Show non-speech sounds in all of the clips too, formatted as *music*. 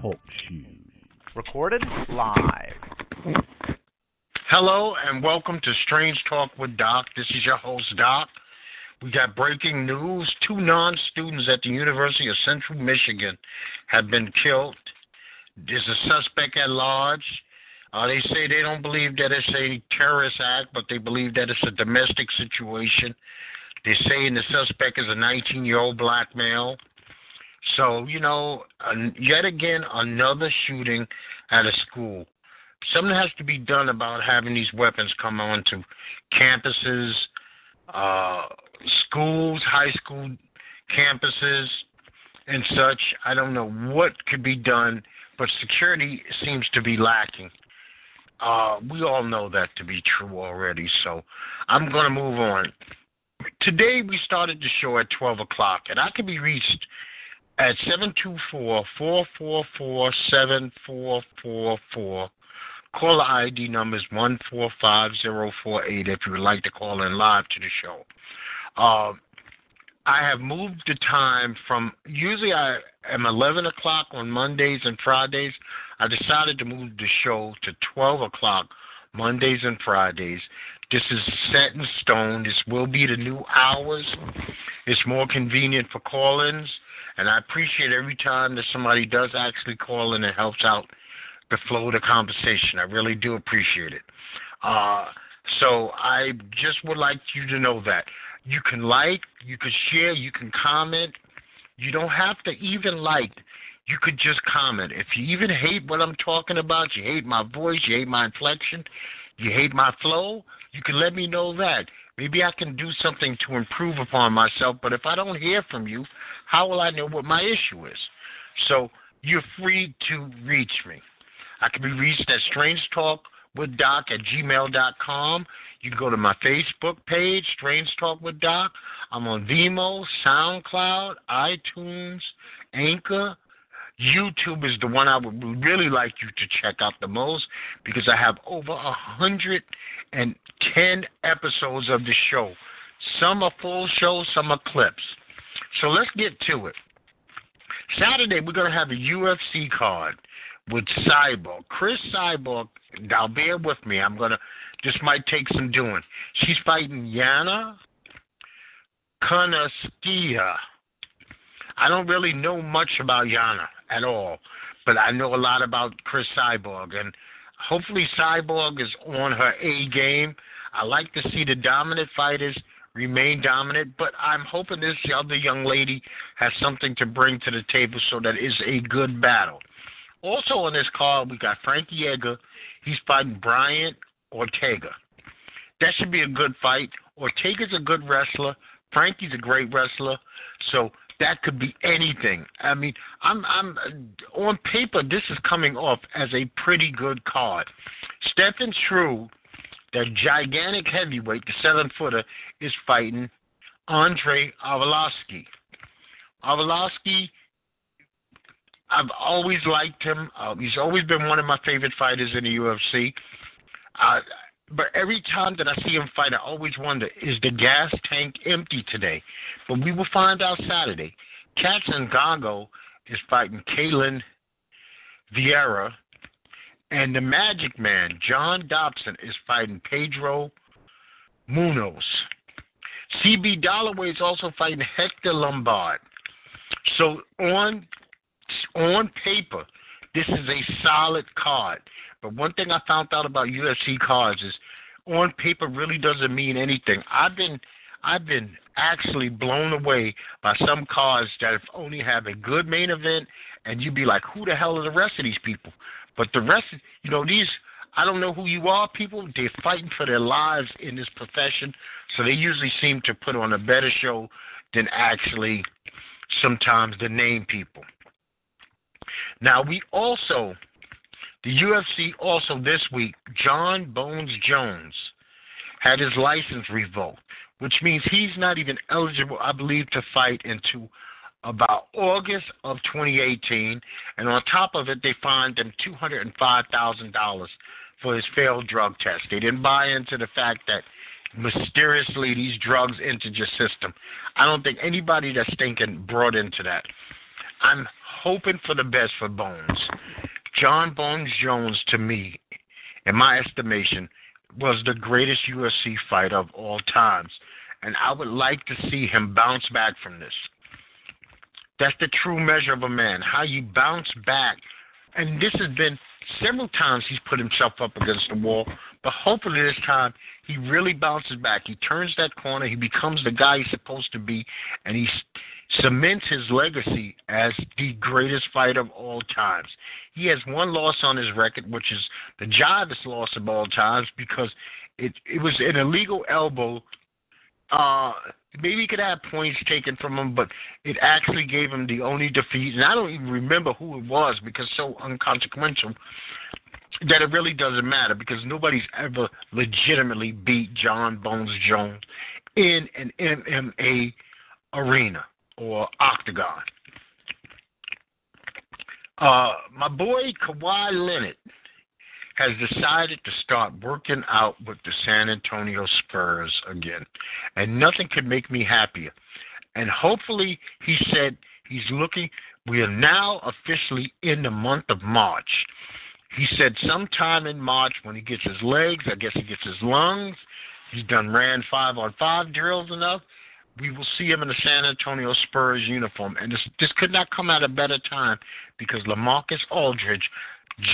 Talk Show. Recorded live. Hello and welcome to Strange Talk with Doc. This is your host, Doc. We got breaking news. Two non students at the University of Central Michigan have been killed. There's a suspect at large. Uh, they say they don't believe that it's a terrorist act, but they believe that it's a domestic situation. They're saying the suspect is a 19 year old black male. So, you know, yet again, another shooting at a school. Something has to be done about having these weapons come onto campuses, uh, schools, high school campuses, and such. I don't know what could be done, but security seems to be lacking. Uh, we all know that to be true already, so I'm going to move on. Today we started the show at 12 o'clock, and I can be reached at 724-444-7444. Caller ID number is 145048 if you would like to call in live to the show. Uh, I have moved the time from usually I am 11 o'clock on Mondays and Fridays. I decided to move the show to 12 o'clock Mondays and Fridays. This is set in stone. This will be the new hours. It's more convenient for call ins. And I appreciate every time that somebody does actually call in and helps out the flow of the conversation. I really do appreciate it. Uh, so I just would like you to know that. You can like, you can share, you can comment. You don't have to even like. You could just comment. If you even hate what I'm talking about, you hate my voice, you hate my inflection, you hate my flow, you can let me know that. Maybe I can do something to improve upon myself, but if I don't hear from you, how will I know what my issue is? So you're free to reach me. I can be reached at Strange Talk with Doc at gmail.com. You can go to my Facebook page, Strange Talk with Doc. I'm on Vimeo, SoundCloud, iTunes, Anchor. YouTube is the one I would really like you to check out the most because I have over a hundred and ten episodes of the show. Some are full shows, some are clips. So let's get to it. Saturday we're gonna have a UFC card with Cyborg. Cris Cyborg, now bear with me. I'm gonna. This might take some doing. She's fighting Yana Kunitskaya. I don't really know much about Yana at all, but I know a lot about Cris Cyborg, and hopefully Cyborg is on her A game. I like to see the dominant fighters remain dominant, but I'm hoping this other young lady has something to bring to the table so that it's a good battle. Also on this card, we got Frankie Edgar. He's fighting Brian Ortega. That should be a good fight. Ortega's a good wrestler. Frankie's a great wrestler. So that could be anything. I mean, I'm I'm on paper this is coming off as a pretty good card. Stefan Struve, that gigantic heavyweight, the seven footer, is fighting Andre Arlovski. Arlovski I've always liked him. Uh, he's always been one of my favorite fighters in the UFC. Uh, but every time that I see him fight, I always wonder: is the gas tank empty today? But we will find out Saturday. Kat Zingano is fighting Ketlen Vieira, and the Magic Man John Dodson, is fighting Pedro Munhoz. CB Dollaway is also fighting Hector Lombard. So on on paper, this is a solid card. But one thing I found out about UFC cards is on paper really doesn't mean anything. I've been I've been actually blown away by some cards that only have a good main event and you'd be like, Who the hell are the rest of these people? But the rest you know, these I don't know who you are, people. They're fighting for their lives in this profession, so they usually seem to put on a better show than actually sometimes the name people. Now, we also, the UFC also this week, Jon Bones Jones had his license revoked, which means he's not even eligible, I believe, to fight into about August of 2018. And on top of it, they fined him $205,000 for his failed drug test. They didn't buy into the fact that mysteriously these drugs entered your system. I don't think anybody that's thinking brought into that. I'm hoping for the best for Bones. Jon Bones Jones, to me, in my estimation, was the greatest UFC fighter of all times. And I would like to see him bounce back from this. That's the true measure of a man, how you bounce back. And this has been several times he's put himself up against the wall, but hopefully this time he really bounces back. He turns that corner, he becomes the guy he's supposed to be, and he cements his legacy as the greatest fighter of all times. He has one loss on his record, which is the jivest loss of all times because it it was an illegal elbow. Uh, maybe he could have points taken from him, but it actually gave him the only defeat. And I don't even remember who it was because so unconsequential that it really doesn't matter because nobody's ever legitimately beat Jon Bones Jones in an MMA arena or octagon. Uh, my boy Kawhi Leonard has decided to start working out with the San Antonio Spurs again, and nothing could make me happier. And hopefully, he said he's looking. We are now officially in the month of March. He said sometime in March when he gets his legs, I guess he gets his lungs. He's done ran five on five drills enough we will see him in the San Antonio Spurs uniform. And this, this could not come at a better time because LaMarcus Aldridge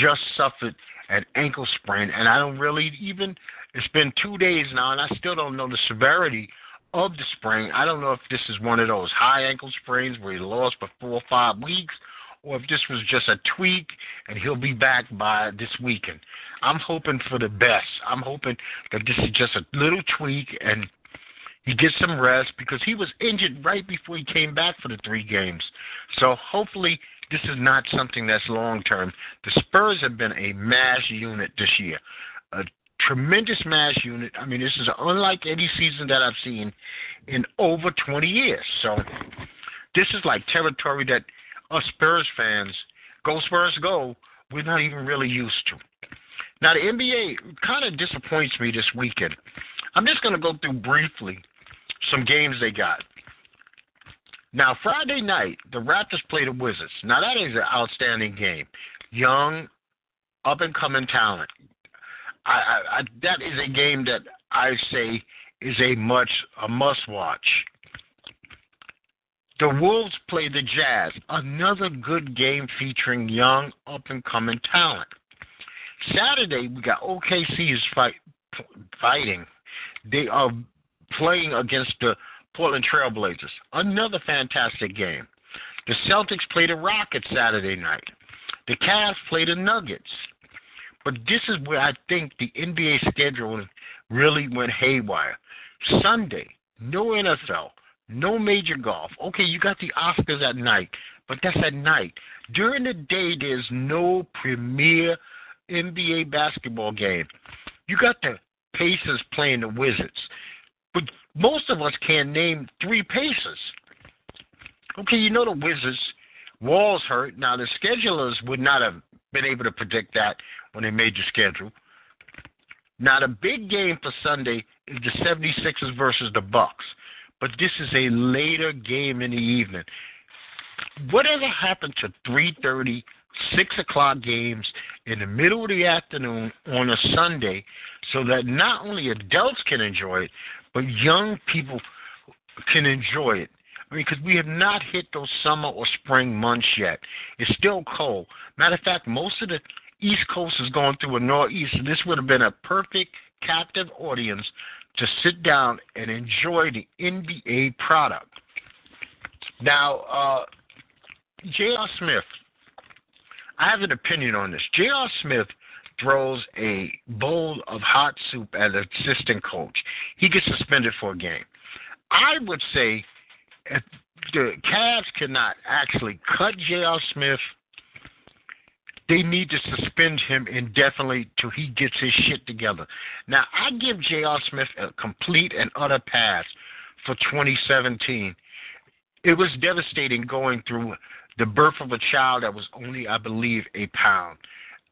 just suffered an ankle sprain. And I don't really even, it's been two days now, and I still don't know the severity of the sprain. I don't know if this is one of those high ankle sprains where he lost for four or five weeks. Or if this was just a tweak and he'll be back by this weekend. I'm hoping for the best. I'm hoping that this is just a little tweak and he gets some rest because he was injured right before he came back for the three games. So hopefully this is not something that's long term. The Spurs have been a mass unit this year. A tremendous mass unit. I mean, this is unlike any season that I've seen in over 20 years. So this is like territory that us Spurs fans, go Spurs go, we're not even really used to. Now, the NBA kind of disappoints me this weekend. I'm just going to go through briefly some games they got. Now, Friday night, the Raptors play the Wizards. Now, that is an outstanding game. Young, up and coming talent. I, I, I, that is a game that I say is a much a must watch. The Wolves play the Jazz. Another good game featuring young, up and coming talent. Saturday we got OKC's fight fighting. They are playing against the Portland Trailblazers. Another fantastic game. The Celtics played the Rockets Saturday night. The Cavs played the Nuggets. But this is where I think the NBA schedule really went haywire. Sunday, no NFL, no major golf. Okay, you got the Oscars at night, but that's at night. During the day, there's no premier NBA basketball game. You got the Pacers playing the Wizards. But most of us can't name three Pacers. Okay, you know the Wizards. Wall's hurt. Now the schedulers would not have been able to predict that when they made the schedule. Now the big game for Sunday is the 76ers versus the Bucks. But this is a later game in the evening. Whatever happened to 3:30, 6 o'clock games in the middle of the afternoon on a Sunday, so that not only adults can enjoy it, but young people can enjoy it. I mean, because we have not hit those summer or spring months yet. It's still cold. Matter of fact, most of the East Coast is going through a northeast. This would have been a perfect captive audience to sit down and enjoy the NBA product. Now, uh, J.R. Smith, I have an opinion on this. J.R. Smith throws a bowl of hot soup at an assistant coach, he gets suspended for a game. I would say if the Cavs cannot actually cut J.R. Smith, they need to suspend him indefinitely till he gets his shit together. Now, I give J.R. Smith a complete and utter pass for 2017. It was devastating going through the birth of a child that was only, I believe, a pound.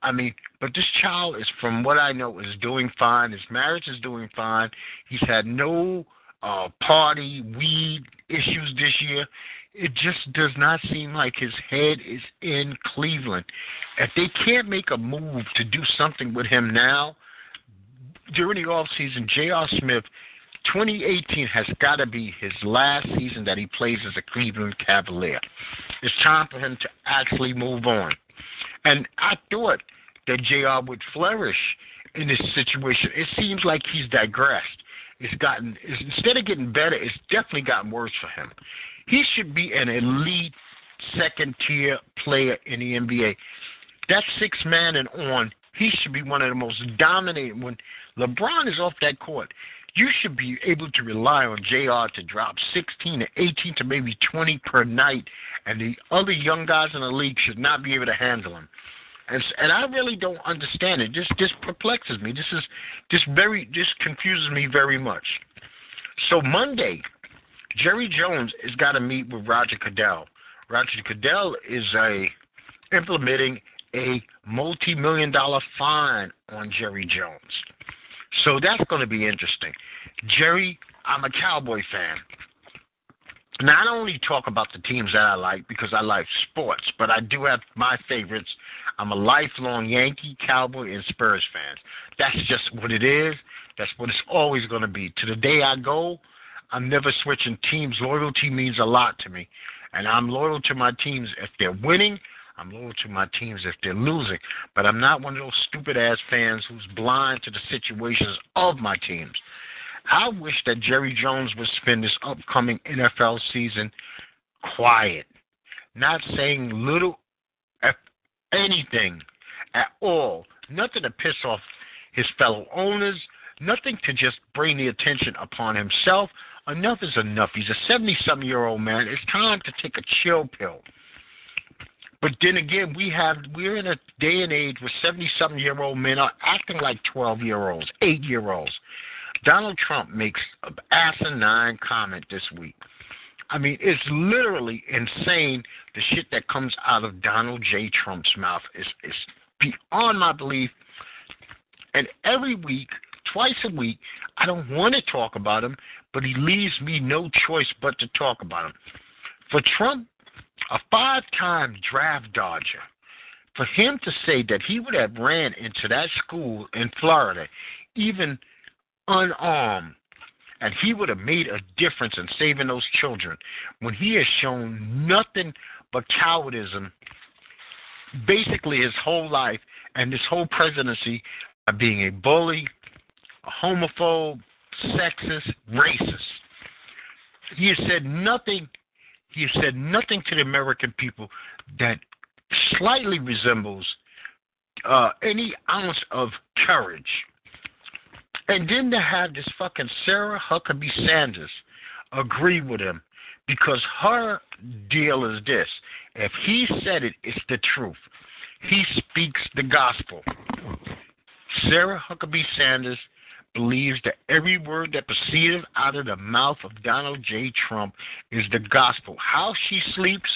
I mean, but this child is, from what I know, is doing fine. His marriage is doing fine. He's had no uh, party weed issues this year. it just does not seem like his head is in Cleveland. If they can't make a move to do something with him now, during the off season, J.R. Smith, 2018 has got to be his last season that he plays as a Cleveland Cavalier. It's time for him to actually move on. And I thought that JR would flourish in this situation. It seems like he's digressed. It's gotten it's, instead of getting better, it's definitely gotten worse for him. He should be an elite second tier player in the NBA. That six man and on, he should be one of the most dominating. When LeBron is off that court, you should be able to rely on JR to drop 16 to 18 to maybe 20 per night, and the other young guys in the league should not be able to handle him. And, and I really don't understand it. This this perplexes me. This is this very this confuses me very much. So Monday, Jerry Jones has got to meet with Roger Goodell. Roger Goodell is a implementing a multi-million dollar fine on Jerry Jones. So that's going to be interesting. Jerry, I'm a Cowboy fan. Now, I only talk about the teams that I like because I like sports, but I do have my favorites. I'm a lifelong Yankee, Cowboy, and Spurs fan. That's just what it is. That's what it's always going to be. To the day I go, I'm never switching teams. Loyalty means a lot to me. And I'm loyal to my teams if they're winning. I'm loyal to my teams if they're losing. But I'm not one of those stupid ass fans who's blind to the situations of my teams. I wish that Jerry Jones would spend this upcoming NFL season quiet, not saying little, anything at all, nothing to piss off his fellow owners, nothing to just bring the attention upon himself. Enough is enough. He's a 70 something year old man. It's time to take a chill pill. But then again, we have we're in a day and age where 70 something year old men are acting like 12 year olds, 8 year olds. Donald Trump makes an asinine comment this week. I mean, it's literally insane the shit that comes out of Donald J. Trump's mouth is is beyond my belief. And every week, twice a week, I don't want to talk about him, but he leaves me no choice but to talk about him. For Trump, a five-time draft dodger, for him to say that he would have ran into that school in Florida, even – unarmed, and he would have made a difference in saving those children when he has shown nothing but cowardism basically his whole life and his whole presidency by being a bully, a homophobe, sexist, racist. He has said nothing he has said nothing to the American people that slightly resembles uh, any ounce of courage. And then to have this fucking Sarah Huckabee Sanders agree with him because her deal is this. If he said it, it's the truth. He speaks the gospel. Sarah Huckabee Sanders believes that every word that proceeded out of the mouth of Donald J. Trump is the gospel. How she sleeps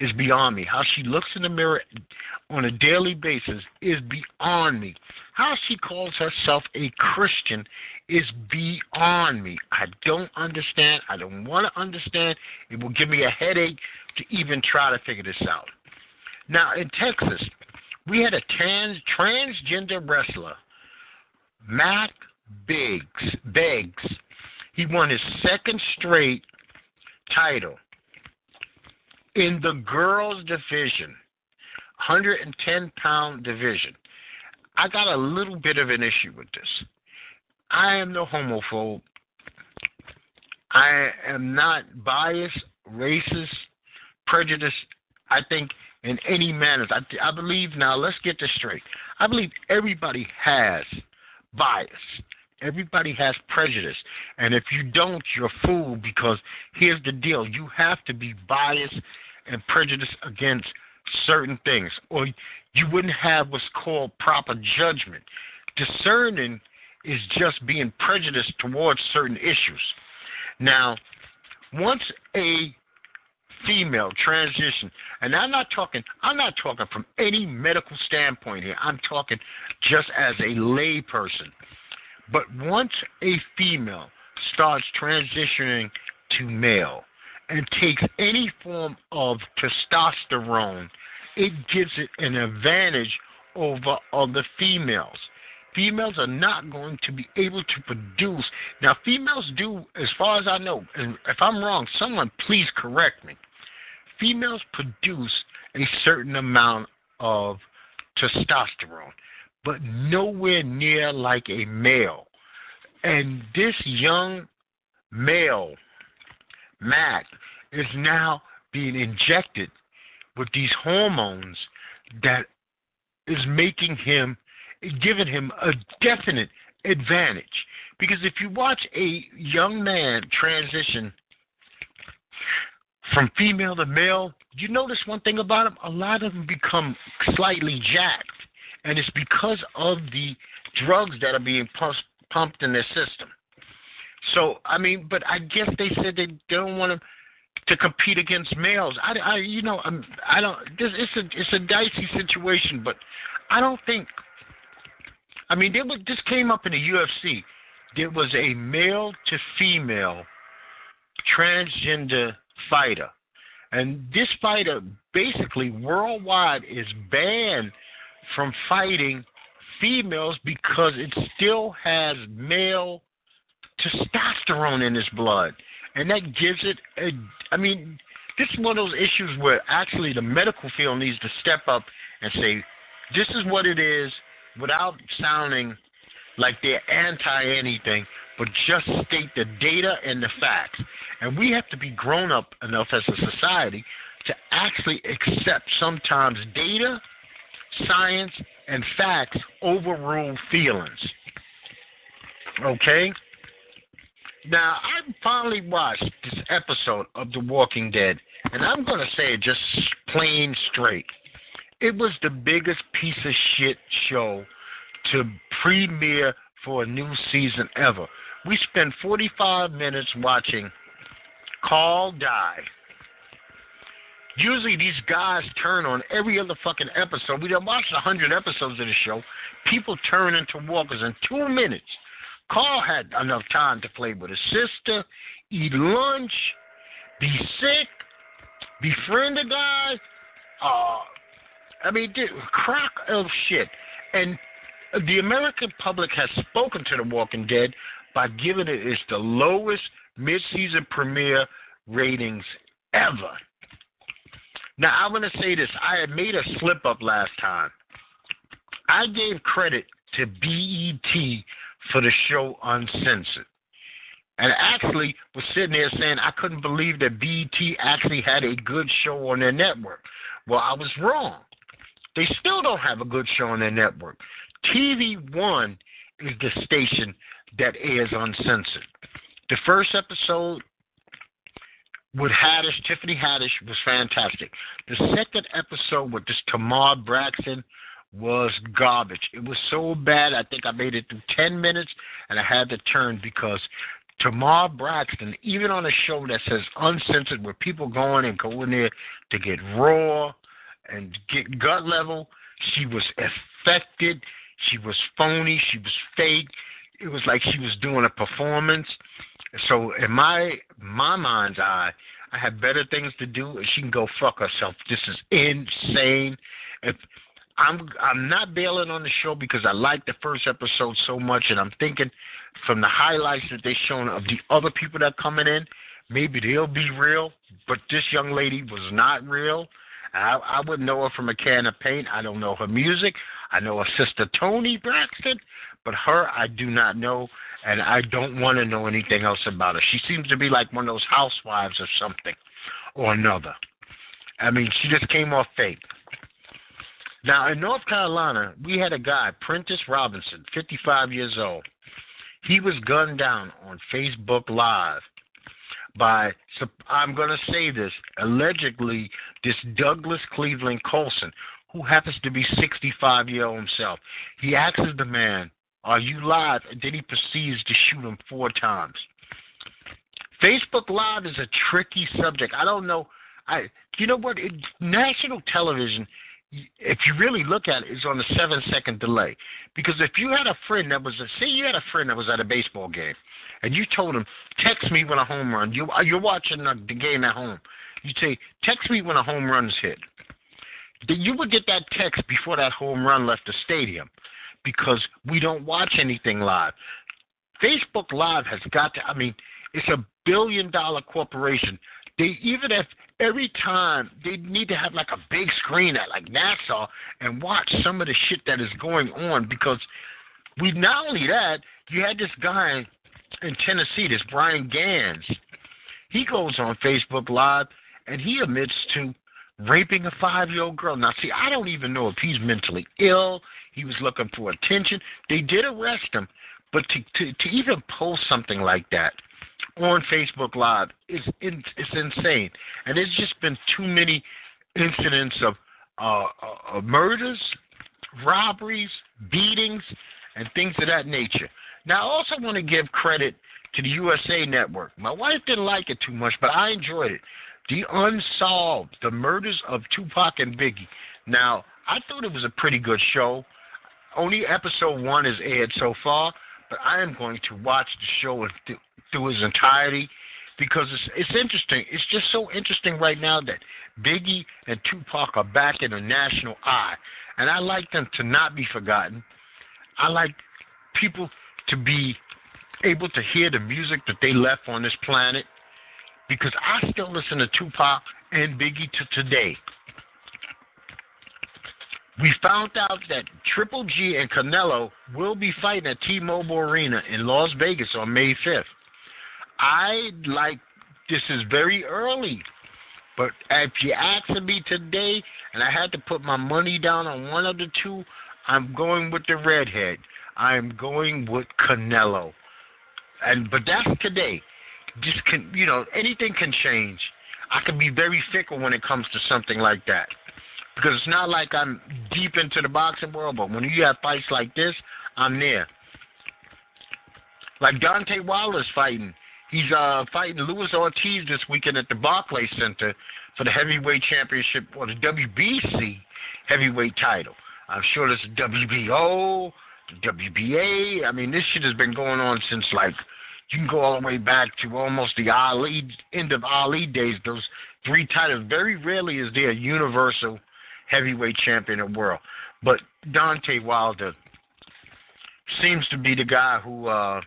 is beyond me. How she looks in the mirror on a daily basis is beyond me. How she calls herself a Christian is beyond me. I don't understand. I don't want to understand. It will give me a headache to even try to figure this out. Now, in Texas, we had a trans, transgender wrestler, Mack Beggs. Beggs. He won his second straight title in the girls' division, 110 pound division. I got a little bit of an issue with this. I am no homophobe. I am not biased, racist, prejudiced. I think in any manner. I, I believe now. Let's get this straight. I believe everybody has bias. Everybody has prejudice. And if you don't, you're a fool because here's the deal you have to be biased and prejudice against certain things, or you wouldn't have what's called proper judgment. Discerning is just being prejudiced towards certain issues. Now, once a female transition, and I'm not talking I'm not talking from any medical standpoint here. I'm talking just as a layperson. But once a female starts transitioning to male, and takes any form of testosterone, it gives it an advantage over other females. Females are not going to be able to produce. Now, females do, as far as I know, and if I'm wrong, someone please correct me. Females produce a certain amount of testosterone, but nowhere near like a male. And this young male, Mack, is now being injected with these hormones that is making him, giving him a definite advantage. Because if you watch a young man transition from female to male, you notice one thing about them? A lot of them become slightly jacked. And it's because of the drugs that are being pumped in their system. So, I mean, but I guess they said they don't want to to compete against males. I, I you know, I'm, I don't. This it's a it's a dicey situation, but I don't think. I mean, there was this came up in the UFC. There was a male to female transgender fighter, and this fighter basically worldwide is banned from fighting females because it still has male testosterone in his blood and that gives it a. I mean, this is one of those issues where actually the medical field needs to step up and say, this is what it is, without sounding like they're anti anything, but just state the data and the facts. And we have to be grown up enough as a society to actually accept sometimes data, science, and facts overrule feelings. Okay? Now, I finally watched this episode of The Walking Dead, and I'm going to say it just plain straight. It was the biggest piece of shit show to premiere for a new season ever. We spent 45 minutes watching Carl die. Usually these guys turn on every other fucking episode. We done watched 100 episodes of the show. People turn into walkers in two minutes. Carl had enough time to play with his sister, eat lunch, be sick, befriend a guy. Uh, I mean, dude, crock of shit. And the American public has spoken to The Walking Dead by giving it its the lowest mid-season premiere ratings ever. Now, I'm to say this. I had made a slip up last time. I gave credit to BET for the show Uncensored. And actually was sitting there saying I couldn't believe that BET actually had a good show on their network. Well, I was wrong. They still don't have a good show on their network. TV One is the station that airs uncensored. The first episode with Haddish, Tiffany Haddish, was fantastic. The second episode with this Tamar Braxton was garbage. It was so bad, I think I made it through 10 minutes and I had to turn because Tamar Braxton, even on a show that says uncensored, where people go in and go in there to get raw and get gut level, she was affected. She was phony. She was fake. It was like she was doing a performance. So in my my mind's eye, I had better things to do, she can go fuck herself. This is insane. If I'm I'm not bailing on the show because I like the first episode so much, and I'm thinking from the highlights that they shown of the other people that are coming in, maybe they'll be real. But this young lady was not real. I, I wouldn't know her from a can of paint. I don't know her music. I know her sister Toni Braxton, but her I do not know, and I don't want to know anything else about her. She seems to be like one of those housewives or something or another. I mean, she just came off fake. Now, in North Carolina, we had a guy, Prentice Robinson, 55 years old. He was gunned down on Facebook Live by, I'm going to say this, allegedly, this Douglas Cleveland Colson, who happens to be 65 year old himself. He asks the man, Are you live? And then he proceeds to shoot him four times. Facebook Live is a tricky subject. I don't know. I, you know what? It, national television if you really look at it, it's on a seven second delay. Because if you had a friend that was, a, say you had a friend that was at a baseball game, and you told him, text me when a home run. You you're watching the, the game at home. You say, text me when a home run's hit. You would get that text before that home run left the stadium, because we don't watch anything live. Facebook Live has got to. I mean, it's a billion dollar corporation. They even if every time they need to have like a big screen at like Nassau and watch some of the shit that is going on because we not only that you had this guy in Tennessee, this Brian Gans. He goes on Facebook Live and he admits to raping a five year old girl. Now, see, I don't even know if he's mentally ill. He was looking for attention. They did arrest him, but to to, to even post something like that on Facebook Live is it's insane. And there's just been too many incidents of uh, uh, murders, robberies, beatings, and things of that nature. Now, I also want to give credit to the USA Network. My wife didn't like it too much, but I enjoyed it. The Unsolved, the murders of Tupac and Biggie. Now, I thought it was a pretty good show. Only episode one is aired so far, but I am going to watch the show th- through its entirety because it's it's interesting. It's just so interesting right now that Biggie and Tupac are back in the national eye, and I like them to not be forgotten. I like people to be able to hear the music that they left on this planet because I still listen to Tupac and Biggie to today. We found out that Triple G and Canelo will be fighting at T-Mobile Arena in Las Vegas on May 5th. I like this is very early, but if you asked me today, and I had to put my money down on one of the two, I'm going with the redhead. I'm going with Canelo, and but that's today. Just can you know anything can change. I can be very fickle when it comes to something like that because it's not like I'm deep into the boxing world, but when you have fights like this, I'm there. Like Deontay Wallace fighting. He's uh, fighting Luis Ortiz this weekend at the Barclays Center for the heavyweight championship or the WBC heavyweight title. I'm sure there's WBO, WBA. I mean, this shit has been going on since like you can go all the way back to almost the Ali end of Ali days. Those three titles. Very rarely is there a universal heavyweight champion of the world. But Deontay Wilder seems to be the guy who, uh,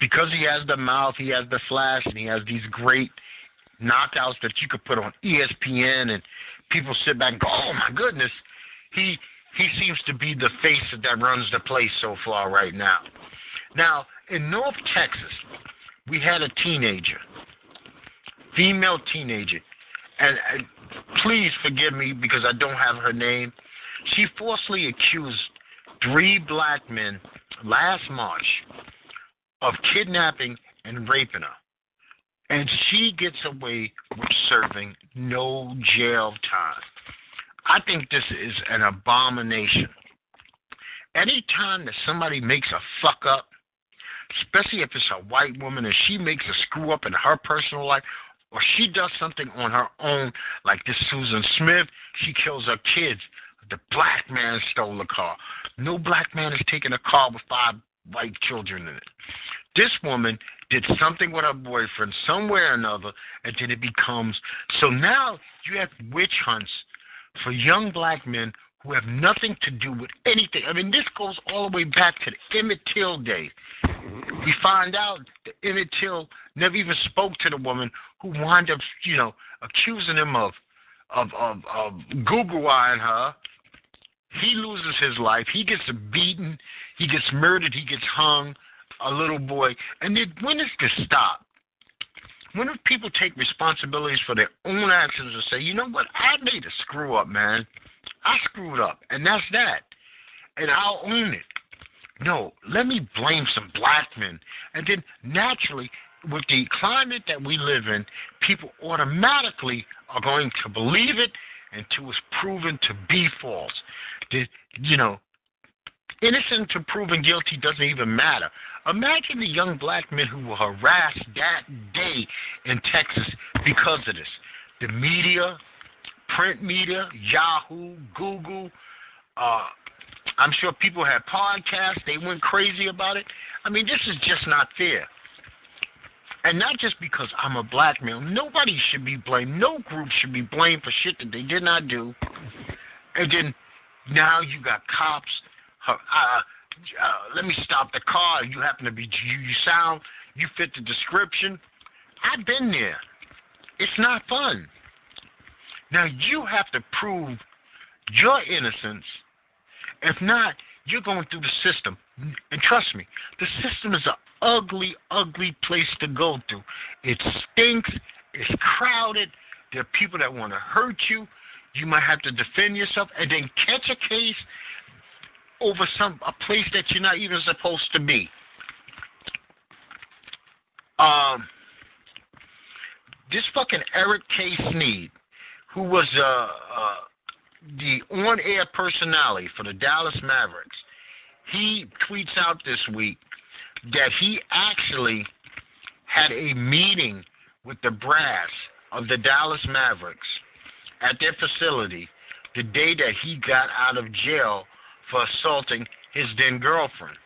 because he has the mouth, he has the flash, and he has these great knockouts that you could put on ESPN, and people sit back and go, "Oh my goodness," he he seems to be the face that runs the place so far right now. Now in North Texas, we had a teenager, female teenager, and, and please forgive me because I don't have her name. She falsely accused three black men last March of kidnapping and raping her. And she gets away with serving no jail time. I think this is an abomination. Anytime that somebody makes a fuck up, especially if it's a white woman and she makes a screw up in her personal life or she does something on her own, like this Susan Smith, she kills her kids. The black man stole the car. No black man is taking a car with five white children in it. This woman did something with her boyfriend somewhere or another, and then it becomes so now you have witch hunts for young black men who have nothing to do with anything. I mean, this goes all the way back to the Emmett Till days. We find out that Emmett Till never even spoke to the woman who wound up, you know, accusing him of of of, of Google eyeing her. He loses his life. He gets beaten. He gets murdered. He gets hung. A little boy. And then when is this stop? When do people take responsibilities for their own actions and say, you know what, I made a screw up, man. I screwed up, and that's that. And I'll own it. No, let me blame some black men. And then naturally, with the climate that we live in, people automatically are going to believe it until it's proven to be false. The, you know, innocent to proven guilty doesn't even matter. Imagine the young black men who were harassed that day in Texas because of this. The media, print media, Yahoo, Google, uh, I'm sure people had podcasts. They went crazy about it. I mean, this is just not fair. And not just because I'm a black male. Nobody should be blamed. No group should be blamed for shit that they did not do. And then now you got cops. Uh, uh, let me stop the car. You happen to be you, you sound you fit the description. I've been there. It's not fun. Now you have to prove your innocence. If not, you're going through the system. And trust me, the system is an ugly, ugly place to go to. It stinks. It's crowded. There are people that want to hurt you. You might have to defend yourself and then catch a case over some a place that you're not even supposed to be. Um, this fucking Earl K. Sneed, who was uh, uh, the on-air personality for the Dallas Mavericks, he tweets out this week that he actually had a meeting with the brass of the Dallas Mavericks at their facility the day that he got out of jail for assaulting his then girlfriend.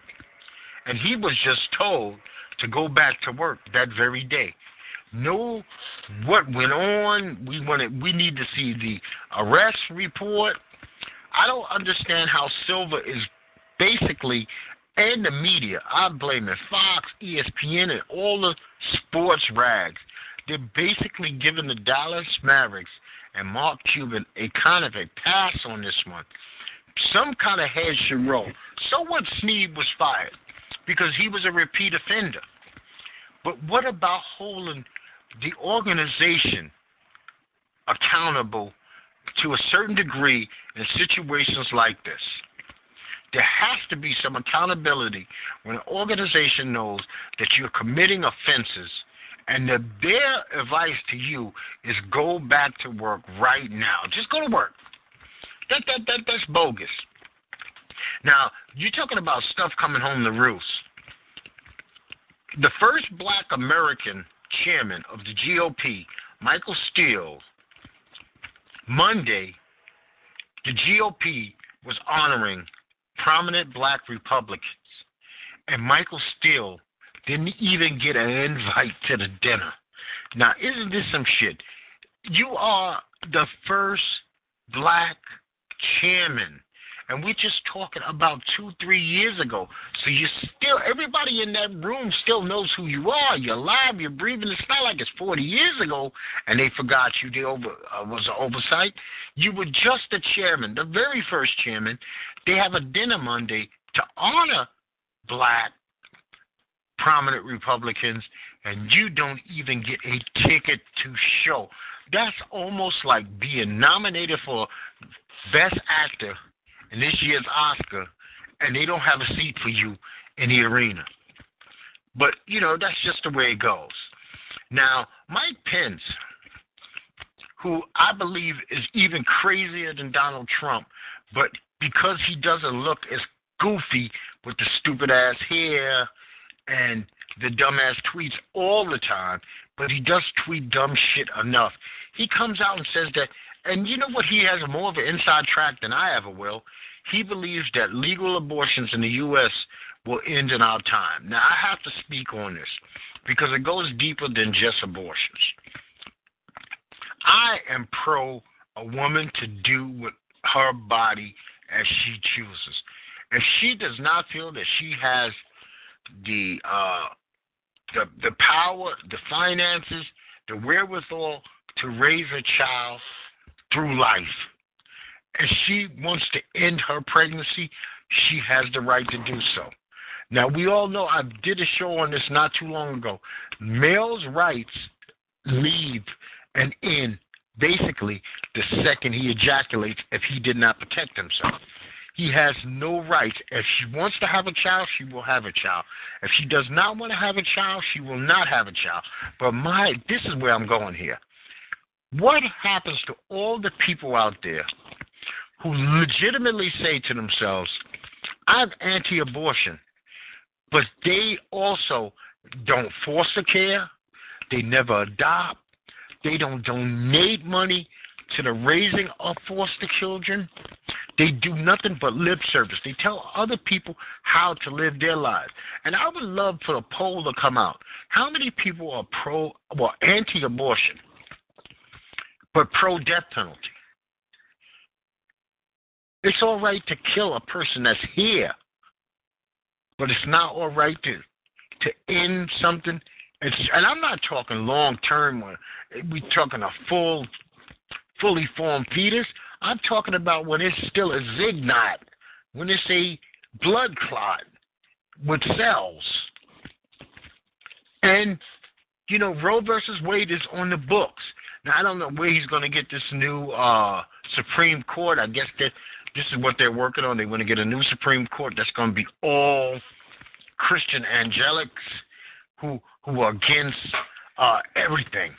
And he was just told to go back to work that very day. Know what went on. We wanted we need to see the arrest report. I don't understand how Silver is basically and the media, I'm blaming Fox, ESPN, and all the sports rags. They're basically giving the Dallas Mavericks and Mark Cuban a kind of a pass on this one. Some kind of head should roll. So what Sneed was fired because he was a repeat offender. But what about holding the organization accountable to a certain degree in situations like this? There has to be some accountability when an organization knows that you're committing offenses and that their advice to you is go back to work right now. Just go to work. That, that, that, that's bogus. Now, you're talking about stuff coming home to roost. The first black American chairman of the GOP, Michael Steele, Monday, the GOP was honoring prominent black Republicans. And Michael Steele didn't even get an invite to the dinner. Now, isn't this some shit? You are the first black chairman. And we're just talking about two, three years ago. So you still, everybody in that room still knows who you are. You're alive, you're breathing. It's not like it's 40 years ago and they forgot you. There over, uh, was an oversight. You were just the chairman, the very first chairman. They have a dinner Monday to honor black prominent Republicans, and you don't even get a ticket to show. That's almost like being nominated for Best Actor in this year's Oscar, and they don't have a seat for you in the arena. But, you know, that's just the way it goes. Now, Mike Pence, who I believe is even crazier than Donald Trump, but because he doesn't look as goofy with the stupid ass hair and the dumbass tweets all the time, but he does tweet dumb shit enough. He comes out and says that, and you know what? He has more of an inside track than I ever will. He believes that legal abortions in the U.S. will end in our time. Now, I have to speak on this because it goes deeper than just abortions. I am pro a woman to do with her body as she chooses. If she does not feel that she has the uh, the the power, the finances, the wherewithal to raise a child through life, If she wants to end her pregnancy, she has the right to do so. Now we all know I did a show on this not too long ago. Male's rights leave and end basically the second he ejaculates if he did not protect himself. He has no rights. If she wants to have a child, she will have a child. If she does not want to have a child, she will not have a child. But my this is where I'm going here. What happens to all the people out there who legitimately say to themselves, I'm anti abortion, but they also don't foster care, they never adopt, they don't donate money to the raising of foster children. They do nothing but lip service. They tell other people how to live their lives. And I would love for a poll to come out. How many people are pro, well, anti abortion, but pro death penalty? It's all right to kill a person that's here, but it's not all right to to end something. It's, and I'm not talking long term. Uh, We're talking a full, fully formed fetus. I'm talking about when it's still a zygote, when it's a blood clot with cells. And, you know, Roe versus Wade is on the books. Now, I don't know where he's going to get this new uh, Supreme Court. I guess that this is what they're working on. They want to get a new Supreme Court that's going to be all Christian angelics who who are against uh, everything.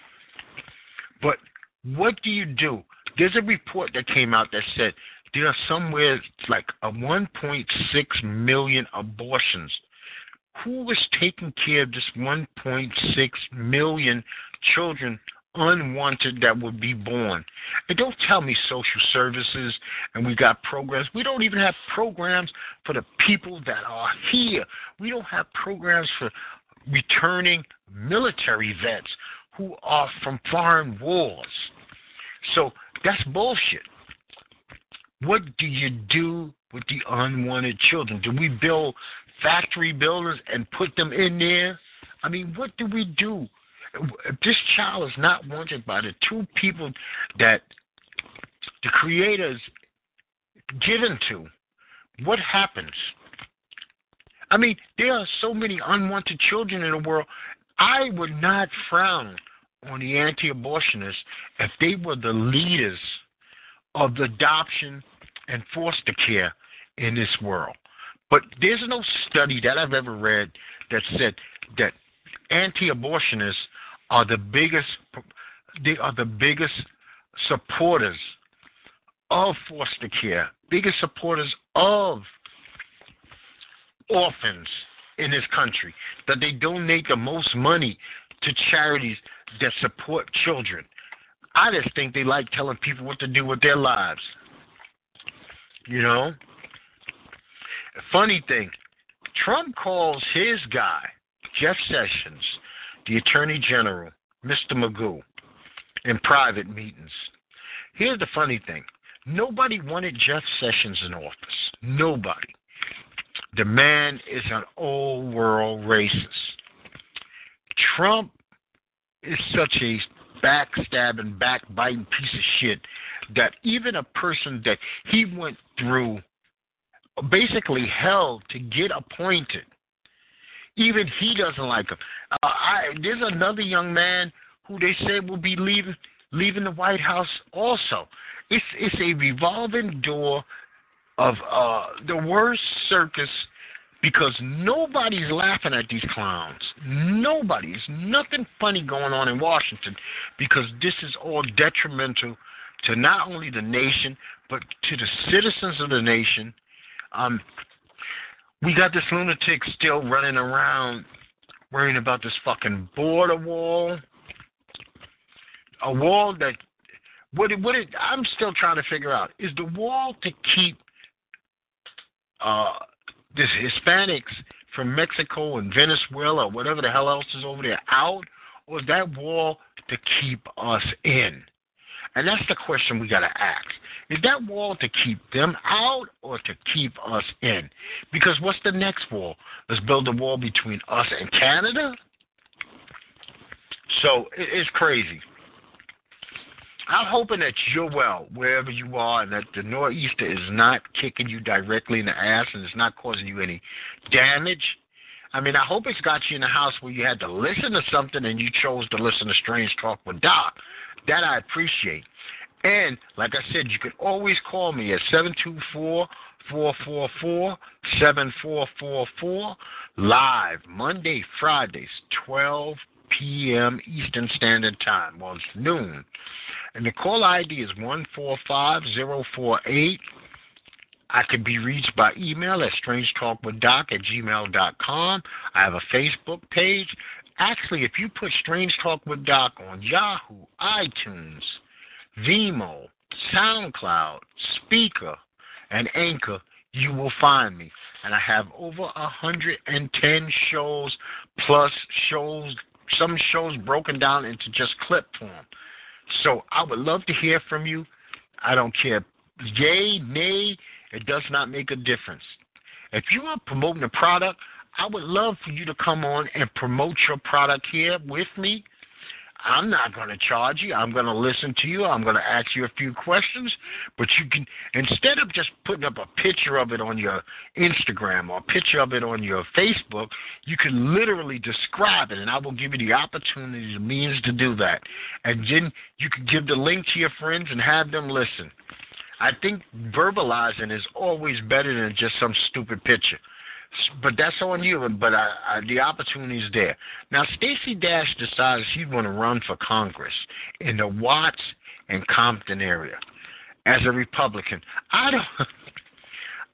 But what do you do? There's a report that came out that said there are somewhere like a 1.6 million abortions. Who is taking care of this 1.6 million children unwanted that would be born. And don't tell me social services and we got programs. We don't even have programs for the people that are here. We don't have programs for returning military vets who are from foreign wars. So that's bullshit. What do you do with the unwanted children? Do we build factory buildings and put them in there? I mean, what do we do? This child is not wanted by the two people that the creators given to, what happens? I mean, there are so many unwanted children in the world. I would not frown on the anti abortionists if they were the leaders of the adoption and foster care in this world. But there's no study that I've ever read that said that anti abortionists are the biggest they are the biggest supporters of foster care, biggest supporters of orphans in this country, that they donate the most money to charities that support children. I just think they like telling people what to do with their lives. You know? Funny thing, Trump calls his guy, Jeff Sessions, the Attorney General, Mr. Magoo, in private meetings. Here's the funny thing nobody wanted Jeff Sessions in office. Nobody. The man is an old world racist. Trump is such a backstabbing, backbiting piece of shit that even a person that he went through basically hell to get appointed, even he doesn't like him. Uh, I, there's another young man who they said will be leaving leaving the White House also. It's it's a revolving door of uh, the worst circus because nobody's laughing at these clowns. Nobody. There's nothing funny going on in Washington because this is all detrimental to not only the nation but to the citizens of the nation. Um, we got this lunatic still running around worrying about this fucking border wall, a wall that what it, what it I'm still trying to figure out is the wall to keep uh, this Hispanics from Mexico and Venezuela whatever the hell else is over there out, or is that wall to keep us in? And that's the question we got to ask. Is that wall to keep them out or to keep us in? Because what's the next wall? Let's build a wall between us and Canada? So it's crazy. I'm hoping that you're well wherever you are and that the nor'easter is not kicking you directly in the ass and it's not causing you any damage. I mean, I hope it's got you in a house where you had to listen to something and you chose to listen to Strange Talk with Doc. That I appreciate. And like I said, you can always call me at 724 444 7444 live Monday, Fridays, 12 p.m. Eastern Standard Time. Well, it's noon. And the call ID is 145048. I can be reached by email at strangetalkwithdoc at gmail.com. I have a Facebook page. Actually, if you put Strange Talk with Doc on Yahoo, iTunes, Vimeo, SoundCloud, Spreaker, and Anchor, you will find me. And I have over 110 shows plus shows, some shows broken down into just clip form. So I would love to hear from you. I don't care. Yay, nay, it does not make a difference. If you are promoting a product, I would love for you to come on and promote your product here with me. I'm not going to charge you. I'm going to listen to you. I'm going to ask you a few questions. But you can, instead of just putting up a picture of it on your Instagram or a picture of it on your Facebook, you can literally describe it, and I will give you the opportunity, the means to do that. And then you can give the link to your friends and have them listen. I think verbalizing is always better than just some stupid picture but that's on you. But I, I, the opportunity is there. Now, Stacey Dash decides she's going to run for Congress in the Watts and Compton area as a Republican. I don't. *laughs*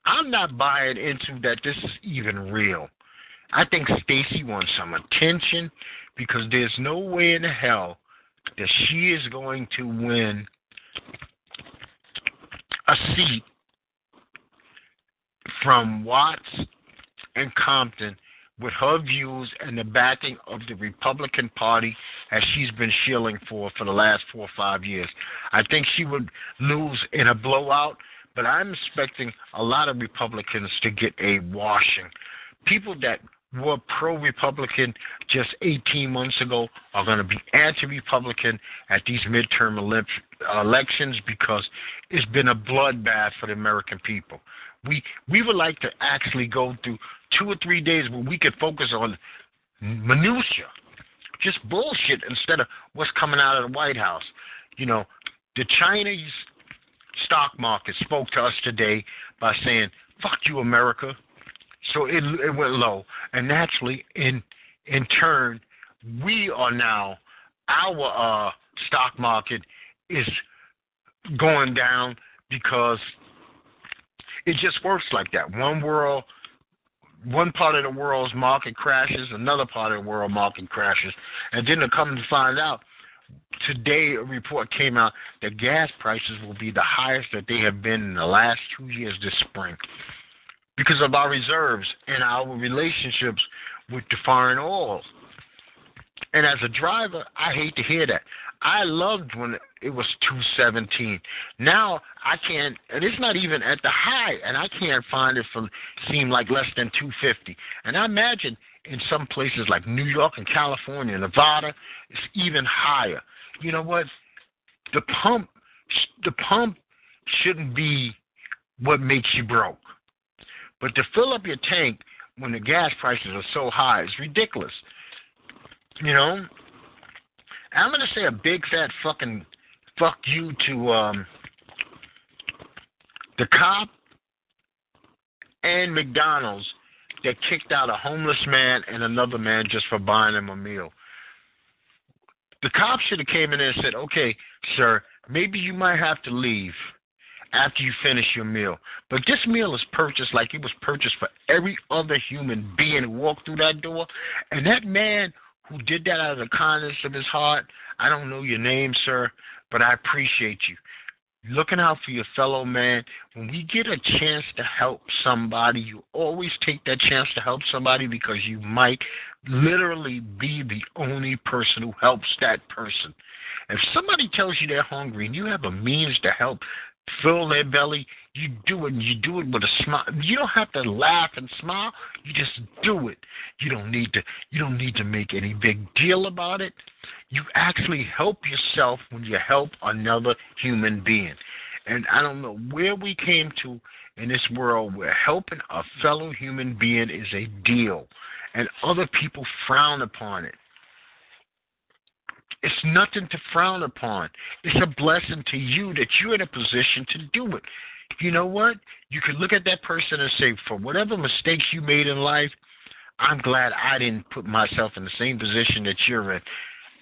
I'm not buying into that. This is even real. I think Stacey wants some attention because there's no way in hell that she is going to win a seat from Watts and Compton with her views and the backing of the Republican Party as she's been shilling for for the last four or five years. I think she would lose in a blowout, but I'm expecting a lot of Republicans to get a washing. People that were pro-Republican just 18 months ago are going to be anti-Republican at these midterm elections because it's been a bloodbath for the American people. We we would like to actually go through two or three days where we could focus on minutia, just bullshit instead of what's coming out of the White House. You know, the Chinese stock market spoke to us today by saying, "Fuck you, America." So it it went low, and naturally, in in turn, we are now our uh, stock market is going down because it just works like that. One world one part of the world's market crashes, another part of the world market crashes, and then to come to find out, today a report came out that gas prices will be the highest that they have been in the last two years this spring because of our reserves and our relationships with the foreign oil. And as a driver, I hate to hear that. I loved when it was 217. Now I can't, and it's not even at the high, and I can't find it for seem like less than 250. And I imagine in some places like New York and California, Nevada, it's even higher. You know what? The pump, the pump shouldn't be what makes you broke. But to fill up your tank when the gas prices are so high is ridiculous. You know, I'm gonna say a big fat fucking fuck you to um, the cop and McDonald's that kicked out a homeless man and another man just for buying him a meal. The cop should have came in there and said, "Okay, sir, maybe you might have to leave." after you finish your meal. But this meal is purchased like it was purchased for every other human being who walked through that door. And that man who did that out of the kindness of his heart. I don't know your name, sir, but I appreciate you. Looking out for your fellow man. When we get a chance to help somebody, you always take that chance to help somebody because you might literally be the only person who helps that person. If somebody tells you they're hungry and you have a means to help, fill their belly. You do it, and you do it with a smile. You don't have to laugh and smile. You just do it. You don't need to. You don't need to make any big deal about it. You actually help yourself when you help another human being. And I don't know where we came to in this world where helping a fellow human being is a deal, and other people frown upon it. It's nothing to frown upon. It's a blessing to you that you're in a position to do it. You know what? You can look at that person and say, for whatever mistakes you made in life, I'm glad I didn't put myself in the same position that you're in.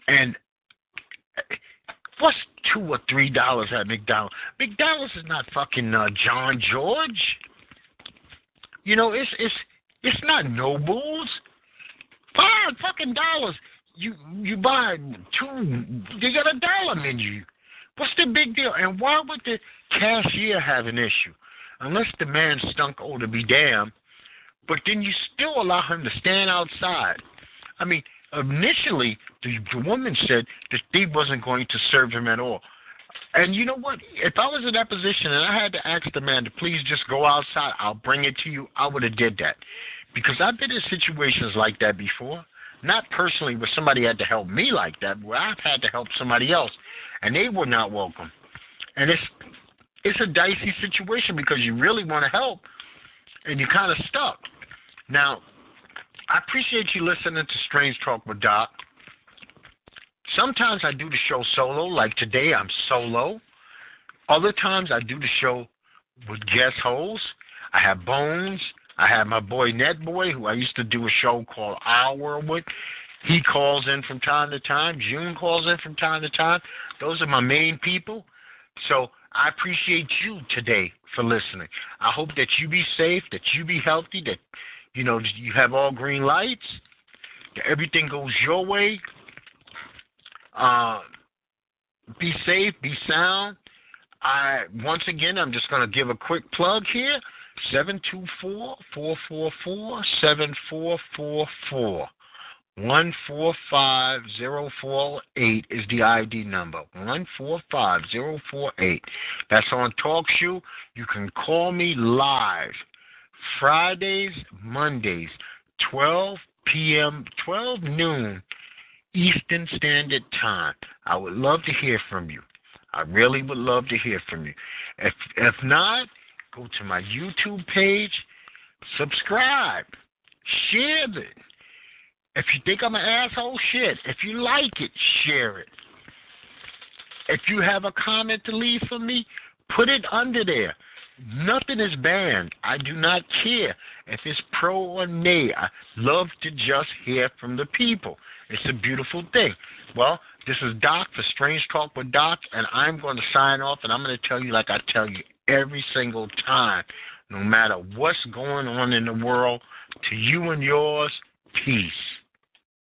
And what's two or three dollars at McDonald's? McDonald's is not fucking uh, John George. You know, it's it's it's not Nobles. Five fucking dollars you you buy two, you got a dollar menu. What's the big deal? And why would the cashier have an issue? unless the man stunk oh to be damned, but then you still allow him to stand outside. I mean, initially the, the woman said that they wasn't going to serve him at all. And you know what? If I was in that position and I had to ask the man to please just go outside, I'll bring it to you, I would have did that. Because I've been in situations like that before. Not personally where somebody had to help me like that, where I've had to help somebody else and they were not welcome. And it's it's a dicey situation because you really want to help and you're kind of stuck. Now, I appreciate you listening to Strange Talk with Doc. Sometimes I do the show solo, like today I'm solo. Other times I do the show with guest hosts. I have Bones. I have my boy Net Boy, who I used to do a show called Our World with. He calls in from time to time. June calls in from time to time. Those are my main people. So I appreciate you today for listening. I hope that you be safe, that you be healthy, that you know you have all green lights, that everything goes your way. Uh, be safe, be sound. I once again, I'm just going to give a quick plug here. 724-444-7444. 145048 is the ID number. 145048. That's on TalkShoe. You can call me live Fridays, Mondays, 12 p.m., 12 noon Eastern Standard Time. I would love to hear from you. I really would love to hear from you. If if not, go to my YouTube page, subscribe, share it. If you think I'm an asshole, shit. If you like it, share it. If you have a comment to leave for me, put it under there. Nothing is banned. I do not care if it's pro or nay. I love to just hear from the people. It's a beautiful thing. Well, this is Doc for Strange Talk with Doc, and I'm going to sign off, and I'm going to tell you like I tell you every single time, no matter what's going on in the world, to you and yours, peace.